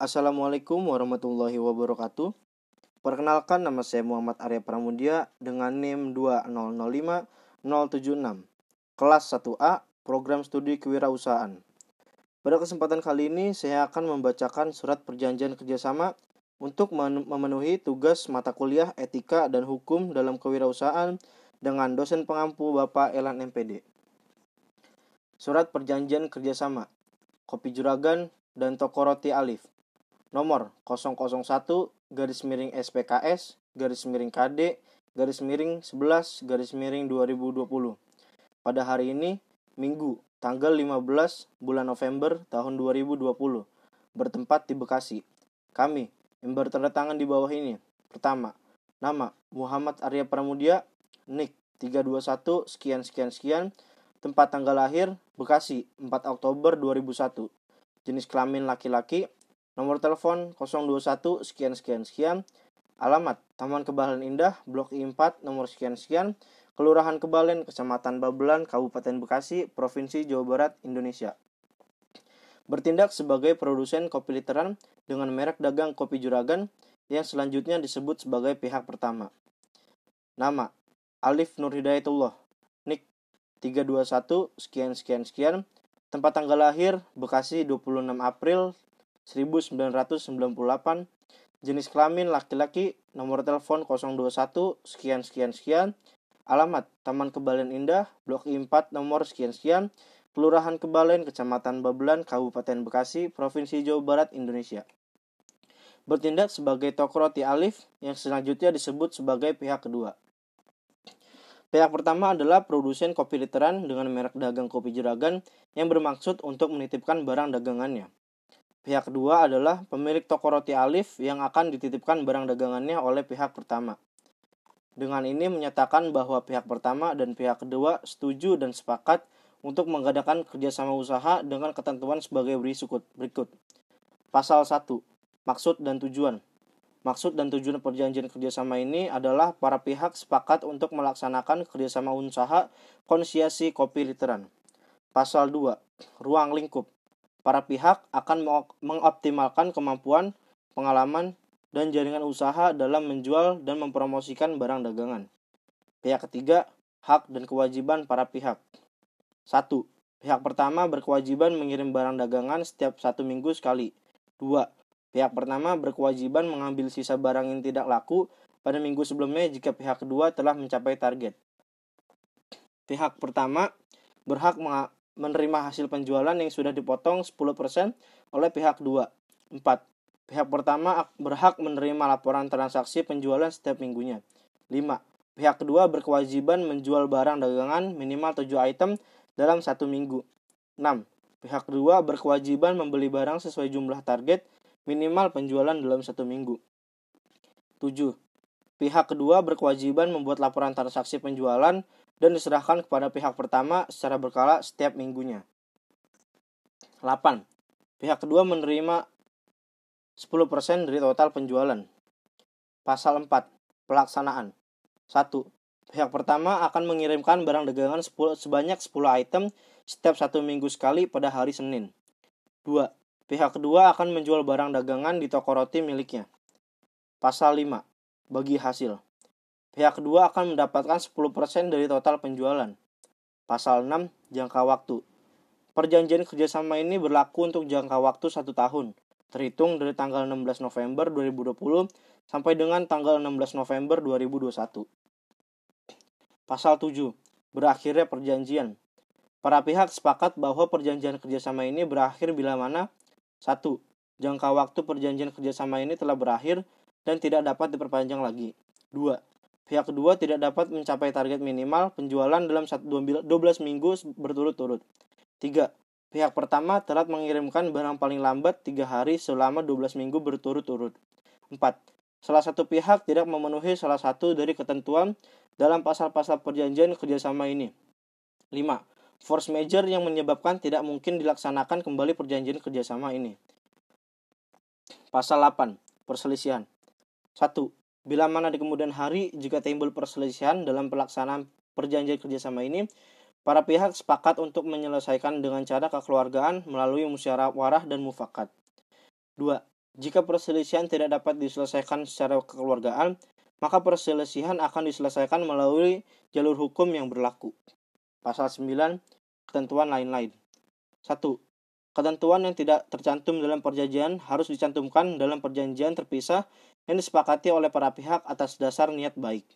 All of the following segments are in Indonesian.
Assalamualaikum warahmatullahi wabarakatuh. Perkenalkan nama saya Muhammad Arya Pramudia dengan NIM 2005076. Kelas 1A, Program Studi Kewirausahaan. Pada kesempatan kali ini saya akan membacakan surat perjanjian kerjasama untuk memenuhi tugas mata kuliah etika dan hukum dalam kewirausahaan dengan dosen pengampu Bapak Elan MPD. Surat perjanjian kerjasama, kopi juragan, dan toko roti Alif nomor 001 garis miring SPKS garis miring KD garis miring 11 garis miring 2020 pada hari ini Minggu tanggal 15 bulan November tahun 2020 bertempat di Bekasi. Kami yang bertanda tangan di bawah ini pertama nama Muhammad Arya Pramudia NIK 321 sekian sekian sekian. Tempat tanggal lahir Bekasi 4 Oktober 2001 jenis kelamin laki-laki Nomor telepon 021 sekian sekian sekian. Alamat Taman Kebalan Indah, Blok I4, nomor sekian sekian, Kelurahan Kebalen, Kecamatan Babelan, Kabupaten Bekasi, Provinsi Jawa Barat, Indonesia. Bertindak sebagai produsen kopi literan dengan merek dagang kopi juragan yang selanjutnya disebut sebagai pihak pertama. Nama Alif Nur Hidayatullah, NIK 321 sekian sekian sekian, tempat tanggal lahir Bekasi 26 April 1998 jenis kelamin laki-laki nomor telepon 021 sekian sekian sekian. Alamat Taman Kebalen Indah Blok I4 nomor sekian sekian. Kelurahan Kebalen Kecamatan Babelan Kabupaten Bekasi Provinsi Jawa Barat Indonesia. Bertindak sebagai toko roti Alif yang selanjutnya disebut sebagai pihak kedua. Pihak pertama adalah produsen kopi literan dengan merek dagang kopi jeragan yang bermaksud untuk menitipkan barang dagangannya. Pihak kedua adalah pemilik toko roti Alif yang akan dititipkan barang dagangannya oleh pihak pertama. Dengan ini menyatakan bahwa pihak pertama dan pihak kedua setuju dan sepakat untuk mengadakan kerjasama usaha dengan ketentuan sebagai berikut. Pasal 1. Maksud dan tujuan. Maksud dan tujuan perjanjian kerjasama ini adalah para pihak sepakat untuk melaksanakan kerjasama usaha konsiasi kopi literan. Pasal 2. Ruang lingkup para pihak akan mengoptimalkan kemampuan, pengalaman, dan jaringan usaha dalam menjual dan mempromosikan barang dagangan. Pihak ketiga, hak dan kewajiban para pihak. 1. Pihak pertama berkewajiban mengirim barang dagangan setiap satu minggu sekali. 2. Pihak pertama berkewajiban mengambil sisa barang yang tidak laku pada minggu sebelumnya jika pihak kedua telah mencapai target. Pihak pertama berhak menerima hasil penjualan yang sudah dipotong 10% oleh pihak kedua. 4. Pihak pertama berhak menerima laporan transaksi penjualan setiap minggunya. 5. Pihak kedua berkewajiban menjual barang dagangan minimal 7 item dalam satu minggu. 6. Pihak kedua berkewajiban membeli barang sesuai jumlah target minimal penjualan dalam satu minggu. 7. Pihak kedua berkewajiban membuat laporan transaksi penjualan dan diserahkan kepada pihak pertama secara berkala setiap minggunya. 8. Pihak kedua menerima 10% dari total penjualan. Pasal 4. Pelaksanaan. 1. Pihak pertama akan mengirimkan barang dagangan 10, sebanyak 10 item setiap satu minggu sekali pada hari Senin. 2. Pihak kedua akan menjual barang dagangan di toko roti miliknya. Pasal 5. Bagi hasil. Pihak kedua akan mendapatkan 10% dari total penjualan. Pasal 6, jangka waktu. Perjanjian kerjasama ini berlaku untuk jangka waktu satu tahun, terhitung dari tanggal 16 November 2020 sampai dengan tanggal 16 November 2021. Pasal 7, berakhirnya perjanjian. Para pihak sepakat bahwa perjanjian kerjasama ini berakhir bila mana 1. Jangka waktu perjanjian kerjasama ini telah berakhir dan tidak dapat diperpanjang lagi. 2 pihak kedua tidak dapat mencapai target minimal penjualan dalam 12 minggu berturut-turut. 3. Pihak pertama telat mengirimkan barang paling lambat 3 hari selama 12 minggu berturut-turut. 4. Salah satu pihak tidak memenuhi salah satu dari ketentuan dalam pasal-pasal perjanjian kerjasama ini. 5. Force major yang menyebabkan tidak mungkin dilaksanakan kembali perjanjian kerjasama ini. Pasal 8. Perselisihan. 1. Bila mana di kemudian hari jika timbul perselisihan dalam pelaksanaan perjanjian kerjasama ini, para pihak sepakat untuk menyelesaikan dengan cara kekeluargaan melalui musyawarah dan mufakat. 2. Jika perselisihan tidak dapat diselesaikan secara kekeluargaan, maka perselisihan akan diselesaikan melalui jalur hukum yang berlaku. Pasal 9, ketentuan lain-lain. 1. Ketentuan yang tidak tercantum dalam perjanjian harus dicantumkan dalam perjanjian terpisah yang disepakati oleh para pihak atas dasar niat baik.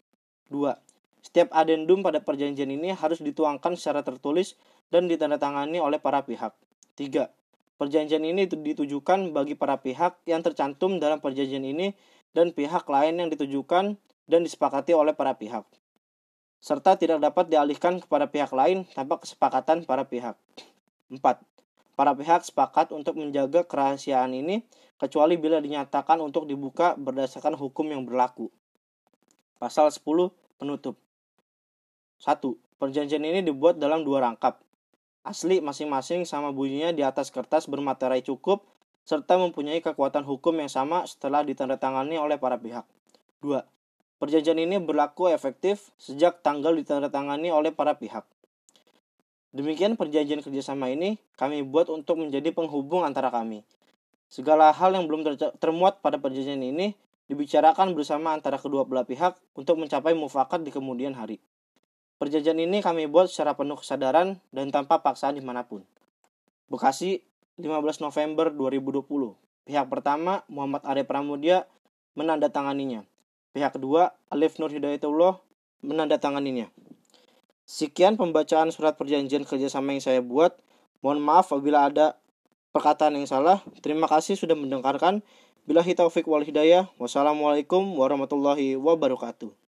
2. Setiap adendum pada perjanjian ini harus dituangkan secara tertulis dan ditandatangani oleh para pihak. 3. Perjanjian ini ditujukan bagi para pihak yang tercantum dalam perjanjian ini dan pihak lain yang ditujukan dan disepakati oleh para pihak, serta tidak dapat dialihkan kepada pihak lain tanpa kesepakatan para pihak. 4. Para pihak sepakat untuk menjaga kerahasiaan ini kecuali bila dinyatakan untuk dibuka berdasarkan hukum yang berlaku. Pasal 10 penutup. 1. Perjanjian ini dibuat dalam dua rangkap. Asli masing-masing sama bunyinya di atas kertas bermaterai cukup serta mempunyai kekuatan hukum yang sama setelah ditandatangani oleh para pihak. 2. Perjanjian ini berlaku efektif sejak tanggal ditandatangani oleh para pihak. Demikian perjanjian kerjasama ini kami buat untuk menjadi penghubung antara kami. Segala hal yang belum termuat pada perjanjian ini dibicarakan bersama antara kedua belah pihak untuk mencapai mufakat di kemudian hari. Perjanjian ini kami buat secara penuh kesadaran dan tanpa paksaan di mana pun. Bekasi, 15 November 2020. Pihak pertama, Muhammad Arif Pramudia, menandatanganinya. Pihak kedua, Alif Nur Hidayatullah, menandatanganinya. Sekian pembacaan surat perjanjian kerjasama yang saya buat. Mohon maaf apabila ada perkataan yang salah. Terima kasih sudah mendengarkan. Bila taufik wal hidayah. Wassalamualaikum warahmatullahi wabarakatuh.